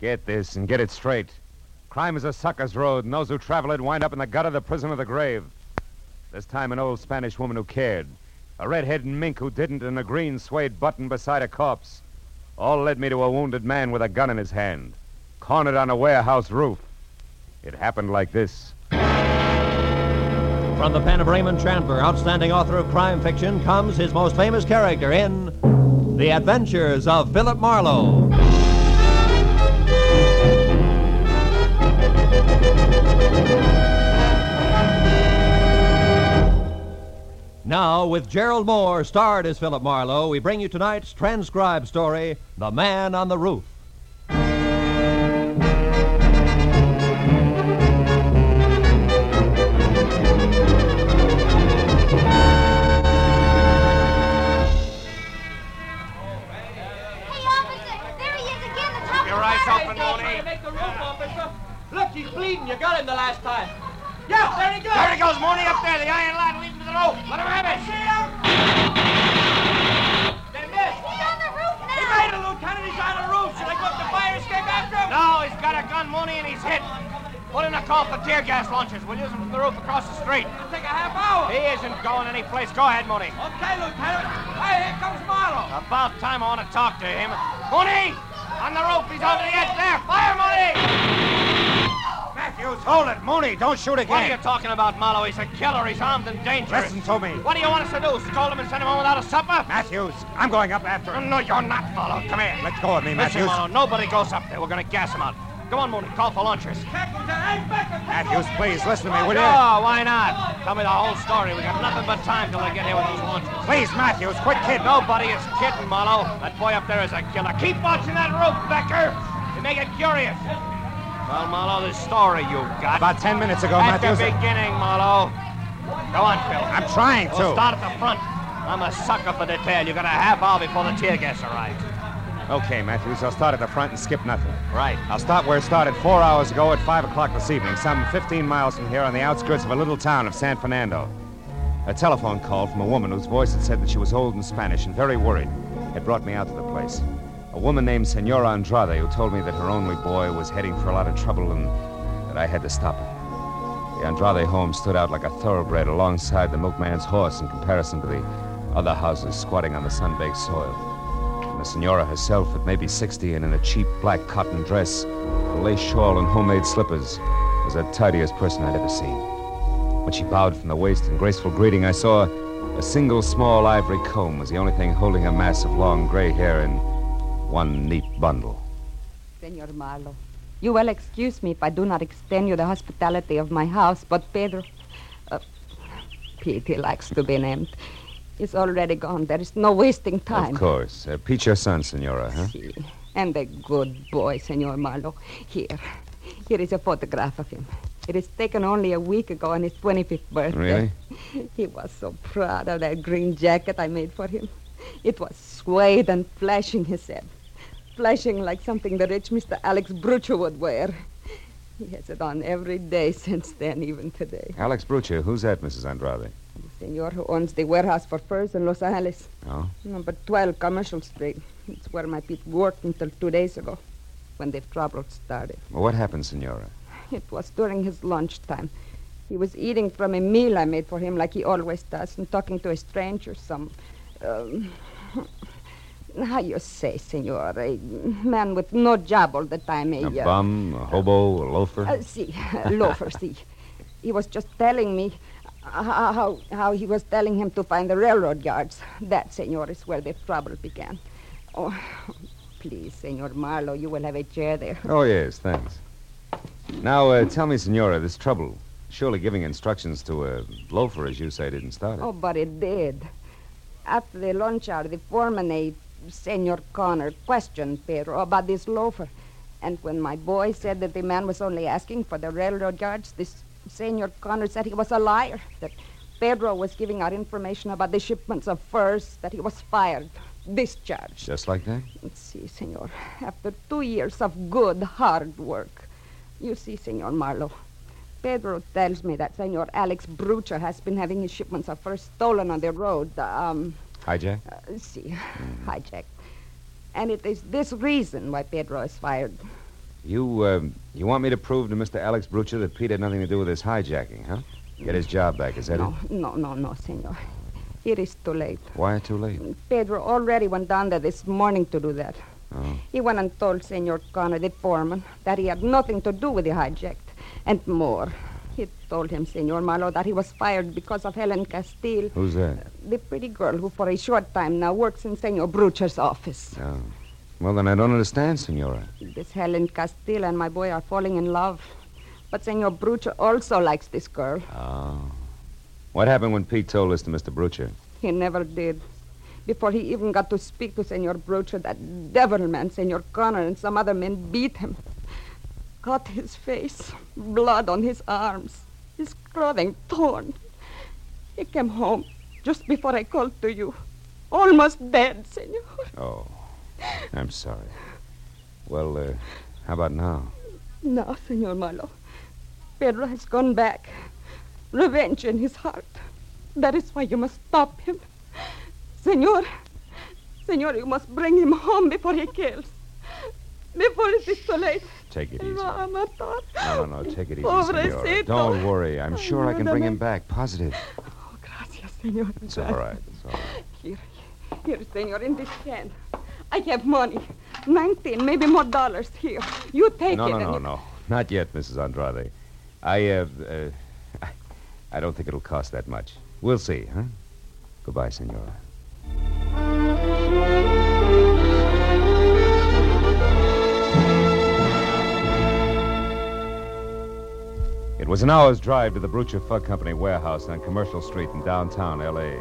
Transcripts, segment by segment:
Get this and get it straight. Crime is a sucker's road, and those who travel it wind up in the gutter, the prison, or the grave. This time, an old Spanish woman who cared, a red-headed mink who didn't, and a green suede button beside a corpse. All led me to a wounded man with a gun in his hand, cornered on a warehouse roof. It happened like this. From the pen of Raymond Chandler, outstanding author of crime fiction, comes his most famous character in The Adventures of Philip Marlowe. Now, with Gerald Mohr, starred as Philip Marlowe, we bring you tonight's transcribed story The Man on the Roof. There, the iron ladder leading to the roof. Let him have it. See him? They missed. He's on the roof He now! made it, Lieutenant. He's on the roof. Should I go up the fire escape after him? No, he's got a gun, Mooney, and he's hit. Put in a call for tear gas launchers. We'll use them from the roof across the street. It'll take a half hour. He isn't going anyplace. Go ahead, Mooney. Okay, Lieutenant. Hey, here comes Marlowe. About time I want to talk to him. Mooney! On the roof. He's over the edge there. Fire, Mooney! Matthews, hold it. Mooney, don't shoot again. What are you talking about, Marlowe? He's a killer. He's armed and dangerous. Listen to me. What do you want us to do? Scold him and send him home without a supper? Matthews, I'm going up after him. no, you're not, Marlowe. Come here. Let's go of me, Listen, Matthews. Marlowe, nobody goes up there. We're going to gas him out. Come on, Mooney. Call for launchers. Check, Lieutenant. Hey, Becker, take Matthews, please, listen to me, will you? Sure, why not? Tell me the whole story. We got nothing but time till they get here with those launchers. Please, Matthews, quit kidding. Nobody is kidding, Marlowe. That boy up there is a killer. Keep watching that roof, Becker. You may get curious. Well, Marlowe, this story you got. About ten minutes ago, At Matthews. the beginning, Marlowe. Go on, Phil. I'm trying We'll to. start at the front. I'm a sucker for detail. You got a half hour before the tear gas arrives. Okay, Matthews, I'll start at the front and skip nothing. Right. I'll start where it started four hours ago at 5 o'clock this evening, some 15 miles from here on the outskirts of a little town of San Fernando. A telephone call from a woman whose voice had said that she was old and Spanish and very worried had brought me out to the place. A woman named Senora Andrade who told me that her only boy was heading for a lot of trouble and that I had to stop it. The Andrade home stood out like a thoroughbred alongside the milkman's horse in comparison to the other houses squatting on the sun-baked soil. And the senora herself, at maybe 60 and in a cheap black cotton dress, a lace shawl, and homemade slippers, was the tidiest person I'd ever seen. When she bowed from the waist in graceful greeting, I saw a single small ivory comb was the only thing holding a mass of long gray hair in one neat bundle. Senor Marlowe, you will excuse me if I do not extend you the hospitality of my house, but Pedro, uh, Pete, he likes to be named, is already gone. There is no wasting time. Of course. Uh, Pete, your son, senora, huh? Si. And a good boy, Senor Marlowe. Here. Here is a photograph of him. It is taken only a week ago on his 25th birthday. Really? He was so proud of that green jacket I made for him. It was suede and flashing, he said. Flashing like something the rich Mr. Alex Brucher would wear. He has it on every day since then, even today. Alex Brucher, who's that, Mrs. Andrade? The senor who owns the warehouse for furs in Los Angeles. Oh? Number 12 Commercial Street. It's where my Pete worked until two days ago, when the trouble started. Well, what happened, senora? It was during his lunchtime. He was eating from a meal I made for him, like he always does, and talking to a stranger, some. Um, how you say, senor? A man with no job all the time. A, A uh, bum, a hobo, a loafer? uh, see, loafer, see. He was just telling me how, how he was telling him to find the railroad yards. That, senor, is where the trouble began. Oh, please, senor Marlowe, you will have a chair there. Oh, yes, thanks. Now, uh, tell me, senora, this trouble. Surely giving instructions to a loafer, as you say, didn't start it. Oh, but it did. After the lunch hour, the foreman, a Senor Connor, questioned Pedro about this loafer. And when my boy said that the man was only asking for the railroad yards, this Senor Connor said he was a liar, that Pedro was giving out information about the shipments of furs, that he was fired, discharged. Just like that? Let's See, senor, after two years of good, hard work. You see, senor Marlowe, Pedro tells me that senor Alex Brucher has been having his shipments of furs stolen on the road. Um, Hijack? uh, see, hijack, And it is this reason why Pedro is fired. You, uh, you want me to prove to Mr. Alex Brucher that Pete had nothing to do with this hijacking, huh? Get his job back, is that No, it? no, no, no, senor. It is too late. Why too late? Pedro already went down there this morning to do that. Oh. He went and told Senor Connor, the foreman, that he had nothing to do with the hijack. And more. He told him, Senor Marlowe, that he was fired because of Helen Castile, Who's that? the pretty girl who for a short time now works in Senor Brucher's office. Oh. Well, then I don't understand, Senora. This Helen Castile and my boy are falling in love. But Senor Brucher also likes this girl. Oh. What happened when Pete told this to Mr. Brucher? He never did. Before he even got to speak to Senor Brucher, that devil man, Senor Connor, and some other men beat him. Cut his face, blood on his arms, his clothing torn. He came home just before I called to you. Almost dead, Senor. Oh. I'm sorry. Well, uh, how about now? No, Senor Marlowe. Pedro has gone back. Revenge in his heart. That is why you must stop him. Senor, Senor, you must bring him home before he kills. Before it is too late. Take it easy. Lo va a matar. No, no, no. Take it easy. Senora. Don't worry. I'm sure I can bring him back. Positive. Oh, gracias, Senor. It's all right. It's all right. Here, here, Senor, in this hand. I have money. Nineteen, maybe more dollars. Here. You take No, it. no, and no, no. Not yet, Mrs. Andrade. I, uh, uh, I- I don't think it'll cost that much. We'll see, huh? Goodbye, Senora. It was an hour's drive to the Brucher Fur Company warehouse on Commercial Street in downtown L.A.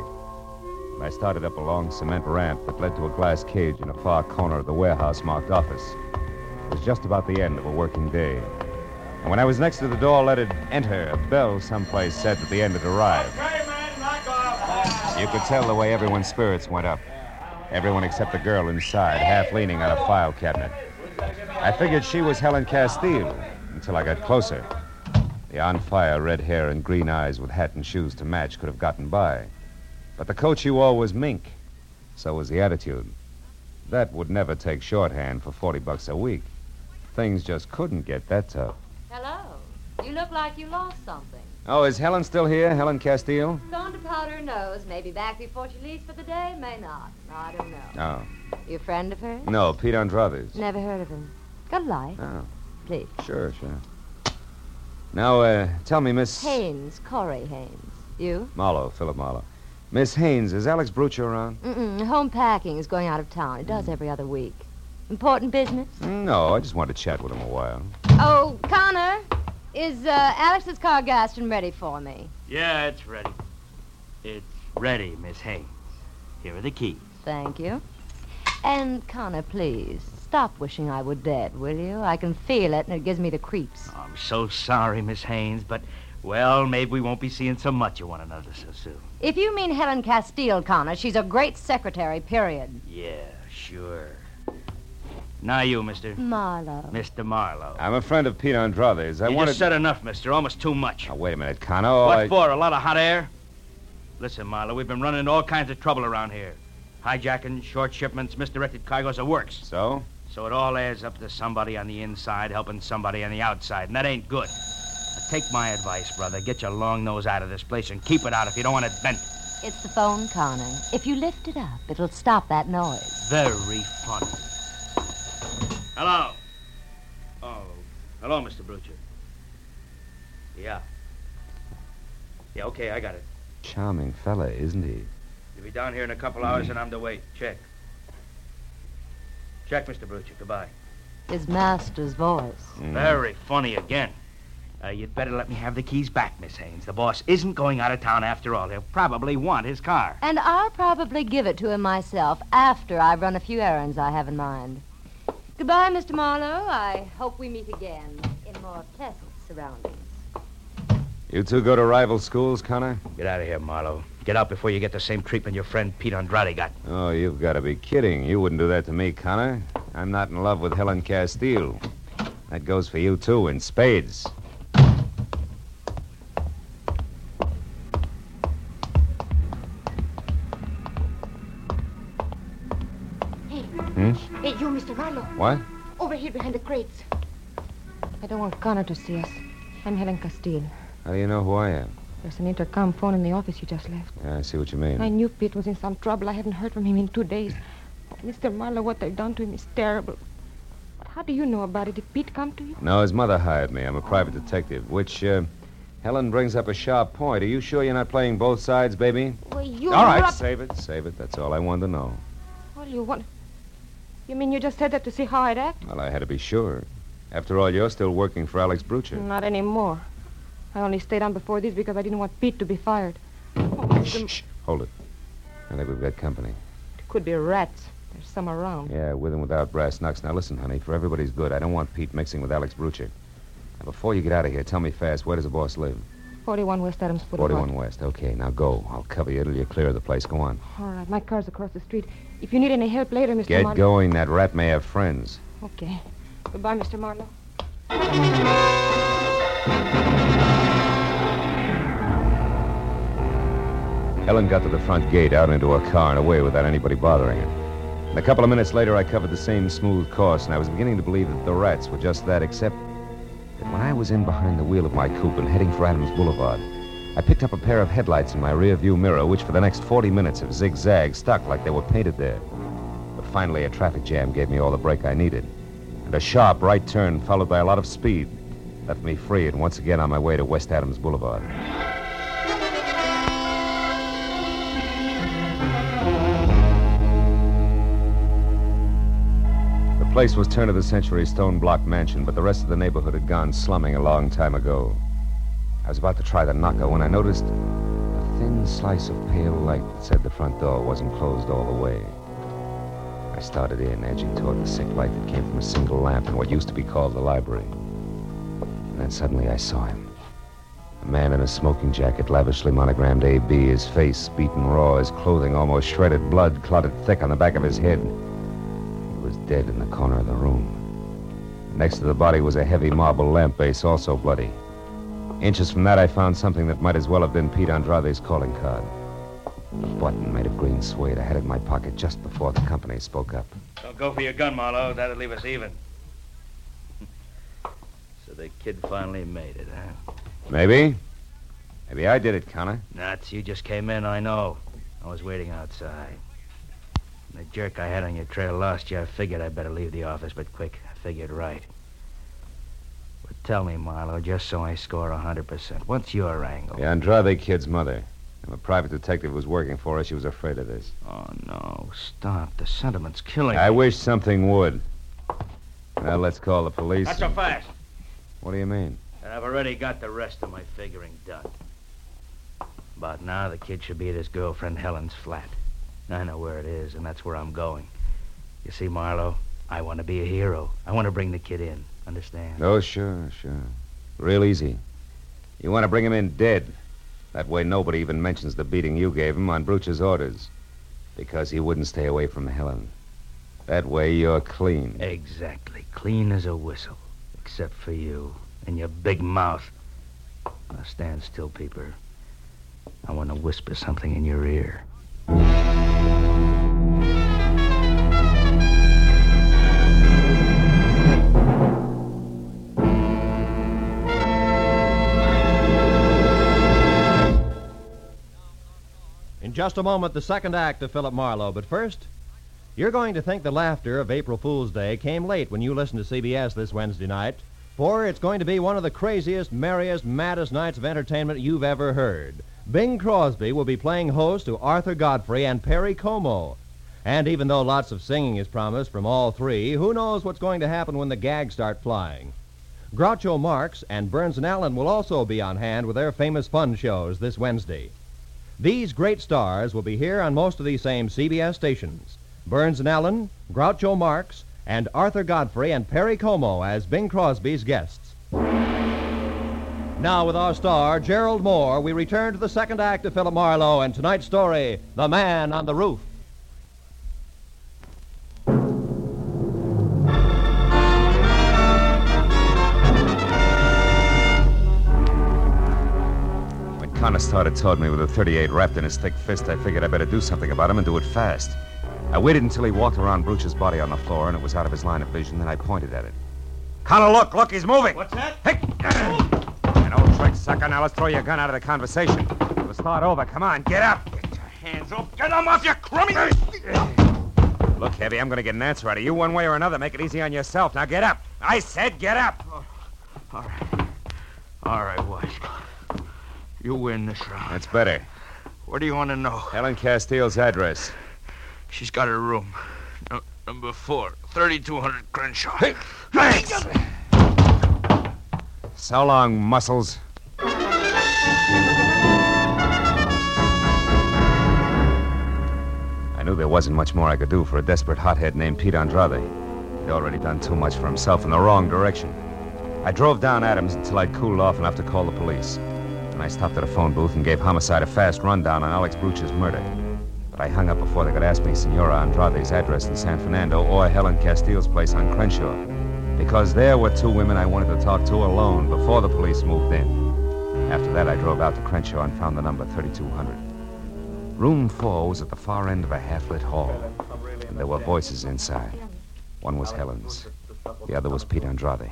And I started up a long cement ramp that led to a glass cage in a far corner of the warehouse marked office. It was just about the end of a working day. And when I was next to the door, let it enter, a bell someplace said that the end had arrived. You could tell the way everyone's spirits went up. Everyone except the girl inside, half leaning on a file cabinet. I figured she was Helen Castile until I got closer. The on fire red hair and green eyes with hat and shoes to match could have gotten by. But the coat she wore was mink. So was the attitude. That would never take shorthand for 40 bucks a week. Things just couldn't get that tough. Hello. You look like you lost something. Oh, is Helen still here? Helen Castile? Gone to powder her nose. Maybe back before she leaves for the day. May not. I don't know. Oh. You a friend of hers? No, Pete Andrades. Never heard of him. Got a light? Oh, Please. sure, sure. Now, uh, tell me, Miss... Haynes. Corey Haynes. You? Marlowe, Philip Marlowe. Miss Haynes, is Alex Brucher around? Mm-mm. Home packing is going out of town. It does every other week. Important business? No, I just wanted to chat with him a while. Oh, Connor. Is uh, Alex's car gassed and ready for me? Yeah, it's ready. It's ready, Miss Haynes. Here are the keys. Thank you. And, Connor, please, stop wishing I were dead, will you? I can feel it, and it gives me the creeps. I'm so sorry, Miss Haynes, but, well, maybe we won't be seeing so much of one another so soon. If you mean Helen Castile, Connor, she's a great secretary, period. Yeah, sure. Now you, Mr. Marlowe. Mr. Marlowe. I'm a friend of Pete Andrade's. I you wanted... just said enough, mister. Almost too much. Now, wait a minute, Connor. Oh, what I- for? A lot of hot air? Listen, Marlowe, we've been running into all kinds of trouble around here. Hijacking, short shipments, misdirected cargoes, the works. So? So it all adds up to somebody on the inside helping somebody on the outside, and that ain't good. Now, take my advice, brother. Get your long nose out of this place and keep it out if you don't want it bent. It's the phone, Connor. If you lift it up, it'll stop that noise. Very funny. Hello. Oh, hello, Mr. Brucher. Yeah. Yeah, okay, I got it. Charming fella, isn't he? You'll be down here in a couple hours, and I'm to wait. Check. Check, Mr. Brucher. Goodbye. His master's voice. Mm. Very funny again. Uh, you'd better let me have the keys back, Miss Haynes. The boss isn't going out of town after all. He'll probably want his car. And I'll probably give it to him myself after I've run a few errands I have in mind. Goodbye, Mr. Marlowe. I hope we meet again in more pleasant surroundings. You two go to rival schools, Connor? Get out of here, Marlowe. Get out before you get the same treatment your friend Pete Andrade got. Oh, you've got to be kidding. You wouldn't do that to me, Connor. I'm not in love with Helen Castile. That goes for you, too, in spades. Hey, Hmm? hey, you, Mr. Marlowe. What? Over here behind the crates. I don't want Connor to see us. I'm Helen Castile. How do you know who I am? There's an intercom phone in the office you just left. Yeah, I see what you mean. I knew Pete was in some trouble. I haven't heard from him in two days. Oh, Mr. Marlowe, what they've done to him is terrible. But how do you know about it? Did Pete come to you? No, his mother hired me. I'm a private detective, which, uh, Helen brings up a sharp point. Are you sure you're not playing both sides, baby? Well, you. all right, save it, save it. That's all I wanted to know. Well, you want. You mean you just said that to see how I'd act? Well, I had to be sure. After all, you're still working for Alex Brucher. Not anymore. I only stayed on before this because I didn't want Pete to be fired. Oh, Mr. Shh, hold it. I think we've got company. It could be rats. There's some around. Yeah, with and without brass knucks. Now listen, honey, for everybody's good, I don't want Pete mixing with Alex Brucher. Now, before you get out of here, tell me fast, where does the boss live? 41 West Adams Boulevard. 41 West. Okay, now go. I'll cover you till you're clear of the place. Go on. All right, my car's across the street. If you need any help later, Mr. Get Marlowe. going. That rat may have friends. Okay. Goodbye, Mr. Marlowe. Helen got to the front gate, out into her car, and away without anybody bothering her. And a couple of minutes later, I covered the same smooth course, and I was beginning to believe that the rats were just that, except that when I was in behind the wheel of my coupe and heading for Adams Boulevard, I picked up a pair of headlights in my rear view mirror, which for the next 40 minutes have zigzagged, stuck like they were painted there. But finally, a traffic jam gave me all the brake I needed. And a sharp right turn, followed by a lot of speed, left me free and once again on my way to West Adams Boulevard. The place was turn of the century stone block mansion, but the rest of the neighborhood had gone slumming a long time ago. I was about to try the knocker when I noticed a thin slice of pale light that said the front door wasn't closed all the way. I started in, edging toward the sick light that came from a single lamp in what used to be called the library. And then suddenly I saw him. A man in a smoking jacket, lavishly monogrammed AB, his face beaten raw, his clothing almost shredded, blood clotted thick on the back of his head. He was dead in the corner of the room. Next to the body was a heavy marble lamp base, also bloody. Inches from that, I found something that might as well have been Pete Andrade's calling card. A button made of green suede. I had in my pocket just before the company spoke up. Don't go for your gun, Marlowe. That'll leave us even. So the kid finally made it, huh? Maybe. Maybe I did it, Connor. Nuts, you just came in, I know. I was waiting outside. The jerk I had on your trail lost you, I figured I'd better leave the office, but quick. I figured right. But tell me, Marlowe, just so I score a 100%, what's your angle? The Andrade kid's mother. I'm a private detective who was working for her. She was afraid of this. Oh, no. Stop. The sentiment's killing I me. wish something would. Well, let's call the police. Not so fast. What do you mean? And I've already got the rest of my figuring done. About now, the kid should be at his girlfriend Helen's flat. I know where it is, and that's where I'm going. You see, Marlowe, I want to be a hero. I want to bring the kid in. Understand? Oh, sure, sure. Real easy. You want to bring him in dead. That way nobody even mentions the beating you gave him on Bruch's orders. Because he wouldn't stay away from Helen. That way you're clean. Exactly. Clean as a whistle. Except for you and your big mouth. Now stand still, Peeper. I want to whisper something in your ear. In just a moment, the second act of Philip Marlowe. But first, you're going to think the laughter of April Fool's Day came late when you listen to CBS this Wednesday night, for it's going to be one of the craziest, merriest, maddest nights of entertainment you've ever heard. Bing Crosby will be playing host to Arthur Godfrey and Perry Como. And even though lots of singing is promised from all three, who knows what's going to happen when the gags start flying? Groucho Marx and Burns and Allen will also be on hand with their famous fun shows this Wednesday. These great stars will be here on most of these same CBS stations. Burns and Allen, Groucho Marx, and Arthur Godfrey and Perry Como as Bing Crosby's guests. Now, with our star, Gerald Mohr, we return to the second act of Philip Marlowe and tonight's story, The Man on the Roof. When Connor started toward me with a 38 wrapped in his thick fist, I figured I better do something about him and do it fast. I waited until he walked around Bruch's body on the floor and it was out of his line of vision, then I pointed at it. Connor, look, look, he's moving. What's that? Hey! An old trick, sucker. Now let's throw your gun out of the conversation. We'll start over. Come on, get up. Get your hands up. Get them off, you crummy. Look, Heavy, I'm going to get an answer out of you one way or another. Make it easy on yourself. Now get up. I said get up. Oh, all right. All right, Wise. You win this round. That's better. What do you want to know? Helen Castile's address. She's got her room. No, number four, 3200 Crenshaw. Thanks. So long, muscles. I knew there wasn't much more I could do for a desperate hothead named Pete Andrade. He'd already done too much for himself in the wrong direction. I drove down Adams until I'd cooled off enough to call the police. And I stopped at a phone booth and gave Homicide a fast rundown on Alex Bruch's murder. But I hung up before they could ask me Senora Andrade's address in San Fernando or Helen Castile's place on Crenshaw. Because there were two women I wanted to talk to alone before the police moved in. After that, I drove out to Crenshaw and found the number 3200. Room 4 was at the far end of a half-lit hall, and there were voices inside. One was Helen's. The other was Pete Andrade.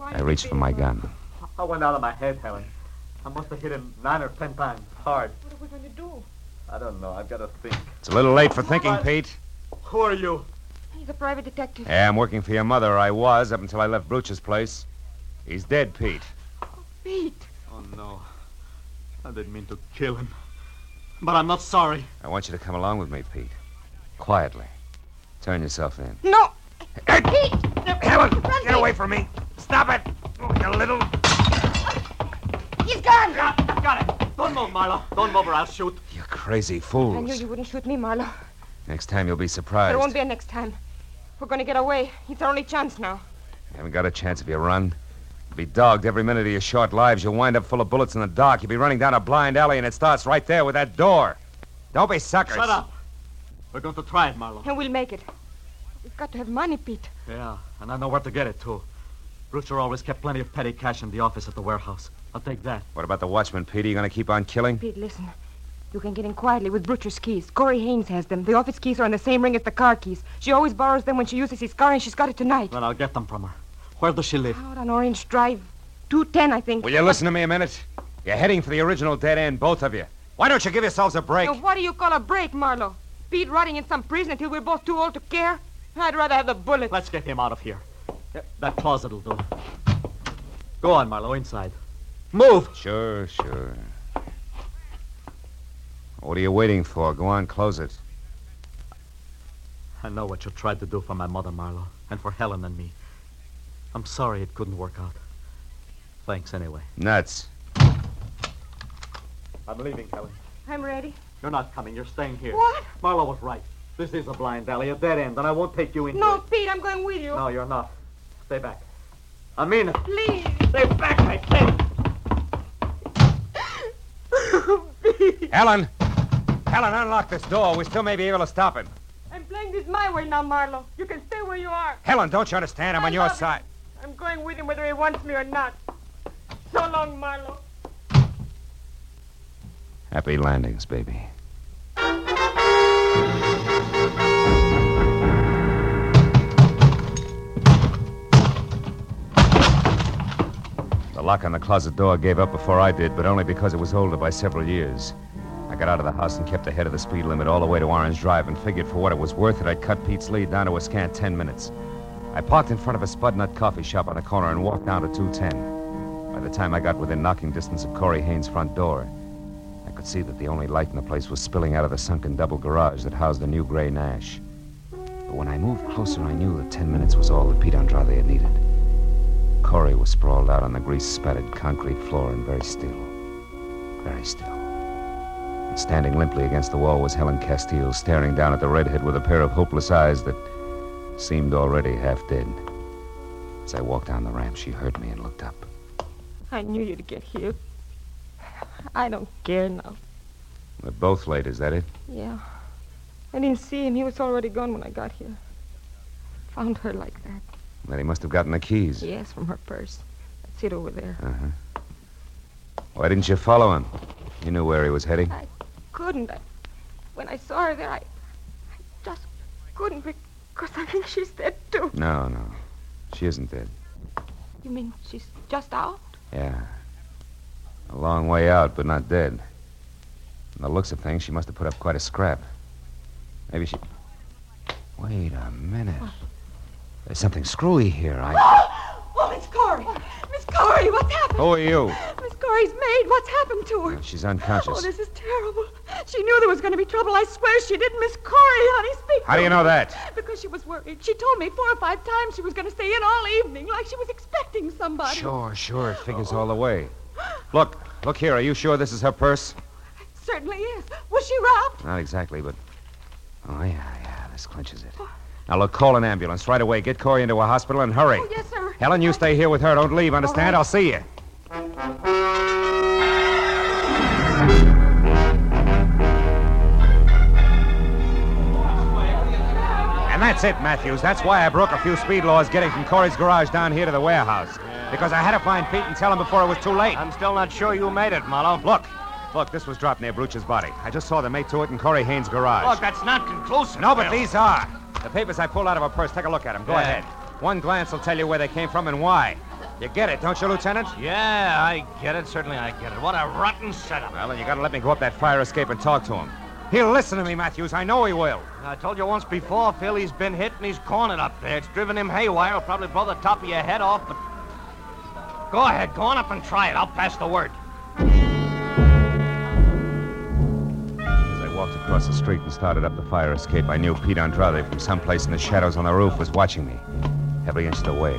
I reached for my gun. I went out of my head, Helen. I must have hit him nine or ten times, hard. What are we going to do? I don't know. I've got to think. It's a little late for thinking, Pete. Who are you? He's a private detective. Yeah, I'm working for your mother. I was up until I left Bruch's place. He's dead, Pete. Oh, Pete. Oh, no. I didn't mean to kill him. But I'm not sorry. I want you to come along with me, Pete. Quietly. Turn yourself in. No. Pete! Helen, get away from me. Stop it. Oh, you little. He's gone. Got, got it. Don't move, Marlowe. Don't move or I'll shoot. You crazy fools. I knew you wouldn't shoot me, Marlowe. Next time you'll be surprised. There won't be a next time. We're going to get away. It's our only chance now. You haven't got a chance if you run. You'll be dogged every minute of your short lives. You'll wind up full of bullets in the dark. You'll be running down a blind alley, and it starts right there with that door. Don't be suckers. Shut up. We're going to try it, Marlowe. And we'll make it. We've got to have money, Pete. Yeah, and I know where to get it, too. Brewster always kept plenty of petty cash in the office at the warehouse. I'll take that. What about the watchman, Pete? Are you going to keep on killing? Pete, listen. You can get in quietly with Butcher's keys. Corey Haynes has them. The office keys are on the same ring as the car keys. She always borrows them when she uses his car, and she's got it tonight. Then I'll get them from her. Where does she live? Out on Orange Drive. 210, I think. Will you listen to me a minute? You're heading for the original dead end, both of you. Why don't you give yourselves a break? Now, what do you call a break, Marlowe? Pete rotting in some prison until we're both too old to care? I'd rather have the bullet. Let's get him out of here. That closet will do. Go on, Marlowe, inside. Move! Sure, sure. What are you waiting for? Go on, close it. I know what you tried to do for my mother, Marlowe, and for Helen and me. I'm sorry it couldn't work out. Thanks anyway. Nuts. I'm leaving, Helen. I'm ready. You're not coming. You're staying here. What? Marlowe was right. This is a blind alley, a dead end, and I won't take you in. No, it. Pete, I'm going with you. No, you're not. Stay back. I mean it. Please. Stay back, I said. Helen! Helen, unlock this door. We still may be able to stop him. I'm playing this my way now, Marlowe. You can stay where you are. Helen, don't you understand? I'm I on your it. side. I'm going with him whether he wants me or not. So long, Marlowe. Happy landings, baby. The lock on the closet door gave up before I did, but only because it was older by several years. I got out of the house and kept ahead of the speed limit all the way to Orange Drive and figured for what it was worth that I'd cut Pete's lead down to a scant ten minutes. I parked in front of a Spudnut coffee shop on the corner and walked down to 210. By the time I got within knocking distance of Corey Haynes' front door, I could see that the only light in the place was spilling out of the sunken double garage that housed the new gray Nash. But when I moved closer, I knew that ten minutes was all that Pete Andrade had needed. Corey was sprawled out on the grease-spattered concrete floor and very still. Very still. And standing limply against the wall was Helen Castile, staring down at the redhead with a pair of hopeless eyes that seemed already half dead. As I walked down the ramp, she heard me and looked up. I knew you'd get here. I don't care now. We're both late, is that it? Yeah. I didn't see him. He was already gone when I got here. Found her like that. Then he must have gotten the keys. Yes, from her purse. That's it over there. Uh-huh. Why didn't you follow him? You knew where he was heading. Couldn't. I, when I saw her there, I, I just couldn't because I think she's dead too. No, no. She isn't dead. You mean she's just out? Yeah. A long way out, but not dead. From the looks of things, she must have put up quite a scrap. Maybe she. Wait a minute. There's something screwy here. I. Oh, Miss Corey! Miss Corey, what's happened? Who are you? Corey's maid. What's happened to her? She's unconscious. Oh, this is terrible. She knew there was going to be trouble. I swear she didn't Miss Corey, honey, speak. How do you know that? Because she was worried. She told me four or five times she was going to stay in all evening, like she was expecting somebody. Sure, sure. It figures all the way. Look, look here. Are you sure this is her purse? It Certainly is. Was she robbed? Not exactly, but. Oh, yeah, yeah. This clinches it. Now, look, call an ambulance right away. Get Corey into a hospital and hurry. Oh, yes, sir. Helen, you stay here with her. Don't leave, understand? right. I'll see you. And that's it, Matthews. That's why I broke a few speed laws getting from Corey's garage down here to the warehouse. Because I had to find Pete and tell him before it was too late. I'm still not sure you made it, Marlowe. Look, look, this was dropped near Brooch's body. I just saw the mate to it in Corey Haynes' garage. Look, that's not conclusive. No, but Bill. these are. The papers I pulled out of her purse. Take a look at them. Go Yeah. ahead. One glance will tell you where they came from and why. You get it, don't you, Lieutenant? Yeah, I get it. Certainly I get it. What a rotten setup. Well, then you gotta let me go up that fire escape and talk to him. He'll listen to me, Matthews. I know he will. I told you once before, Phil, he's been hit and he's cornered up there. It's driven him haywire. It'll probably blow the top of your head off, but. Go ahead, go on up and try it. I'll pass the word. As I walked across the street and started up the fire escape, I knew Pete Andrade from someplace in the shadows on the roof was watching me, every inch of the way.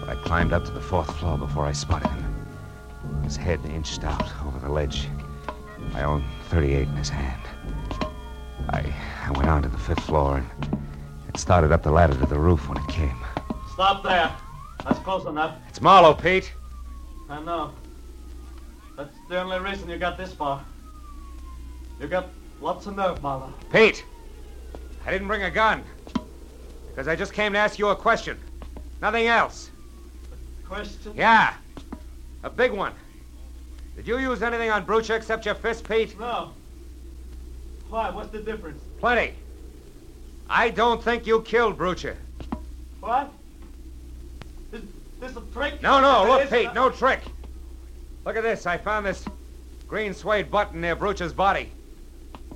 But I climbed up to the fourth floor before I spotted him. His head inched out over the ledge, my own 38 in his hand. I, I went on to the fifth floor and it started up the ladder to the roof when it came. Stop there. That's close enough. It's Marlowe, Pete. I know. That's the only reason you got this far. You got lots of nerve, Marla. Pete! I didn't bring a gun. Because I just came to ask you a question. Nothing else. Question? Yeah. A big one. Did you use anything on Brucher except your fist, Pete? No. Why? What's the difference? Plenty. I don't think you killed Brucher. What? Is this a trick? No, no, It look, Pete, no trick. Look at this. I found this green suede button near Brucher's body.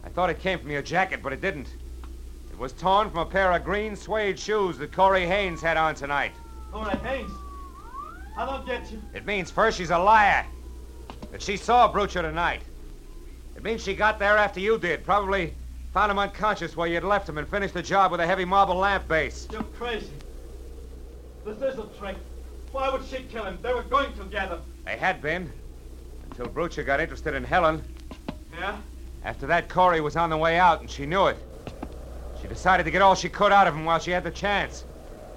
I thought it came from your jacket, but it didn't. It was torn from a pair of green suede shoes that Corey Haynes had on tonight. Right, Haynes. I don't get you. It means first she's a liar. That she saw Brucher tonight. It means she got there after you did. Probably found him unconscious where you'd left him and finished the job with a heavy marble lamp base. You're crazy. This is a trick. Why would she kill him? They were going together. They had been. Until Brucher got interested in Helen. Yeah? After that, Corey was on the way out, and she knew it. She decided to get all she could out of him while she had the chance.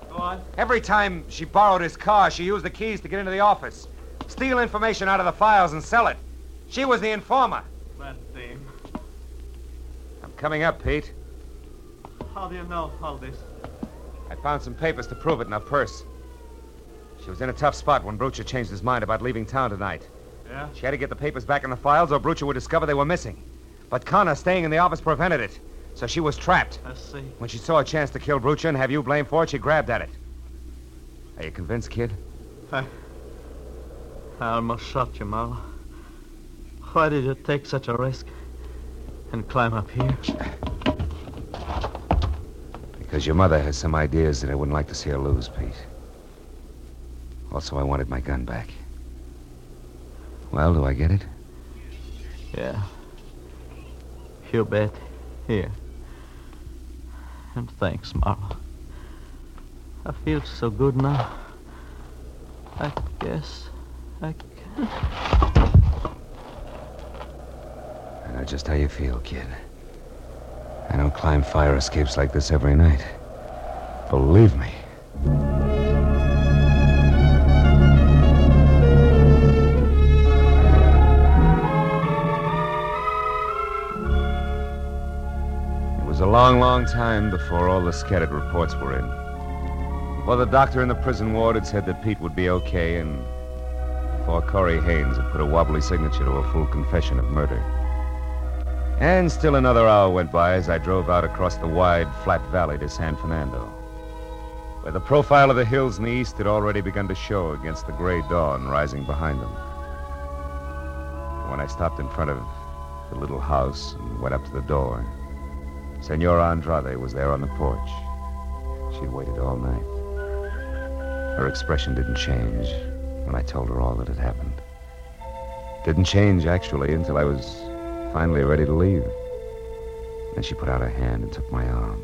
Go on. Every time she borrowed his car, she used the keys to get into the office, steal information out of the files, and sell it. She was the informer. That theme. I'm coming up, Pete. How do you know all this? I found some papers to prove it in her purse. She was in a tough spot when Brucher changed his mind about leaving town tonight. Yeah? She had to get the papers back in the files, or Brucher would discover they were missing. But Connor staying in the office prevented it, so she was trapped. I see. When she saw a chance to kill Brucher and have you blamed for it, she grabbed at it. Are you convinced, kid? I. I almost shot you, Marla. Why did you take such a risk and climb up here? Because your mother has some ideas that I wouldn't like to see her lose, Pete. Also, I wanted my gun back. Well, do I get it? Yeah. You bet. Here. And thanks, Marla. I feel so good now. I guess I can. I just how you feel, kid. I don't climb fire escapes like this every night. Believe me. It was a long, long time before all the scattered reports were in. Before the doctor in the prison ward had said that Pete would be okay, and before Corey Haynes had put a wobbly signature to a full confession of murder. And still another hour went by as I drove out across the wide, flat valley to San Fernando. where the profile of the hills in the east had already begun to show against the gray dawn rising behind them. When I stopped in front of the little house and went up to the door, Senora Andrade was there on the porch. She'd waited all night. Her expression didn't change when I told her all that had happened. Didn't change, actually, until I was finally ready to leave. Then she put out her hand and took my arm.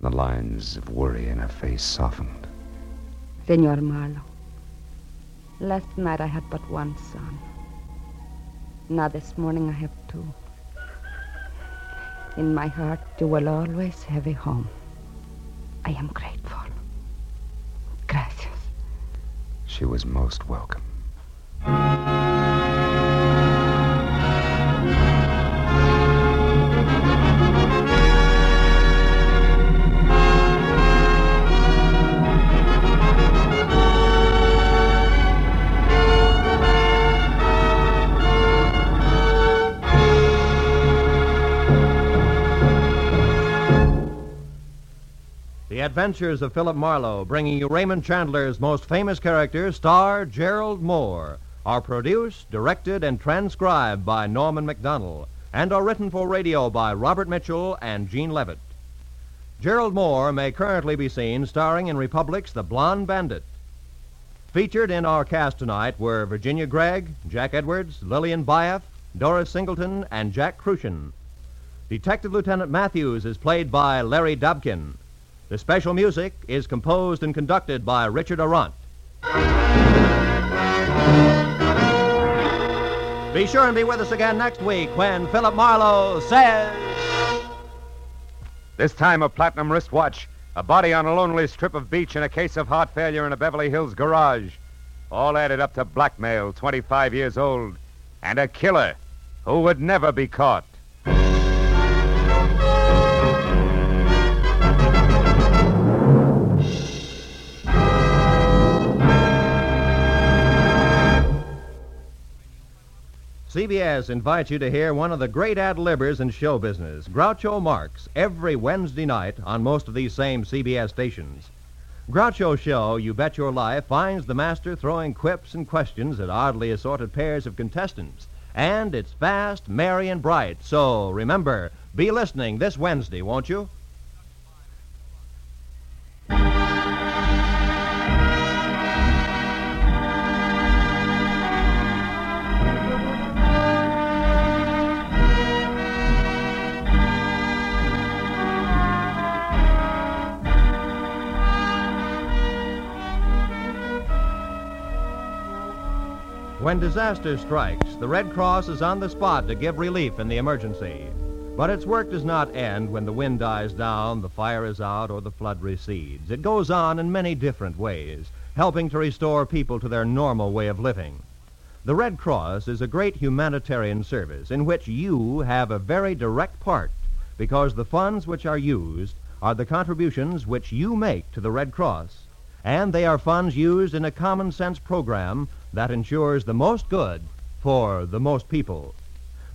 The lines of worry in her face softened. Senor Marlowe, last night I had but one son. Now this morning I have two. In my heart, you will always have a home. I am grateful. Gracias. She was most welcome. The Adventures of Philip Marlowe, bringing you Raymond Chandler's most famous character, star Gerald Mohr, are produced, directed, and transcribed by Norman Macdonnell, and are written for radio by Robert Mitchell and Gene Levitt. Gerald Mohr may currently be seen starring in Republic's The Blonde Bandit. Featured in our cast tonight were Virginia Gregg, Jack Edwards, Lillian Buyeff, Doris Singleton, and Jack Kruschen. Detective Lieutenant Matthews is played by Larry Dobkin. The special music is composed and conducted by Richard Aurandt. Be sure and be with us again next week when Philip Marlowe says. This time a platinum wristwatch, a body on a lonely strip of beach, and a case of heart failure in a Beverly Hills garage. All added up to blackmail, 25 years old, and a killer who would never be caught. CBS invites you to hear one of the great ad libbers in show business, Groucho Marx, every Wednesday night on most of these same CBS stations. Groucho's show, You Bet Your Life, finds the master throwing quips and questions at oddly assorted pairs of contestants. And it's fast, merry, and bright. So remember, be listening this Wednesday, won't you? When disaster strikes, the Red Cross is on the spot to give relief in the emergency. But its work does not end when the wind dies down, the fire is out, or the flood recedes. It goes on in many different ways, helping to restore people to their normal way of living. The Red Cross is a great humanitarian service in which you have a very direct part because the funds which are used are the contributions which you make to the Red Cross, and they are funds used in a common sense program that ensures the most good for the most people.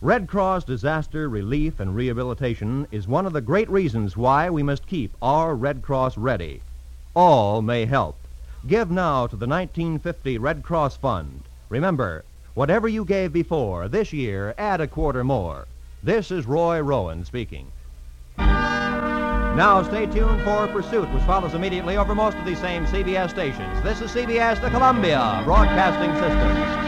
Red Cross Disaster Relief and Rehabilitation is one of the great reasons why we must keep our Red Cross ready. All may help. Give now to the 1950 Red Cross Fund. Remember, whatever you gave before, this year, add a quarter more. This is Roy Rowan speaking. Now stay tuned for Pursuit, which follows immediately over most of these same CBS stations. This is CBS, the Columbia Broadcasting System.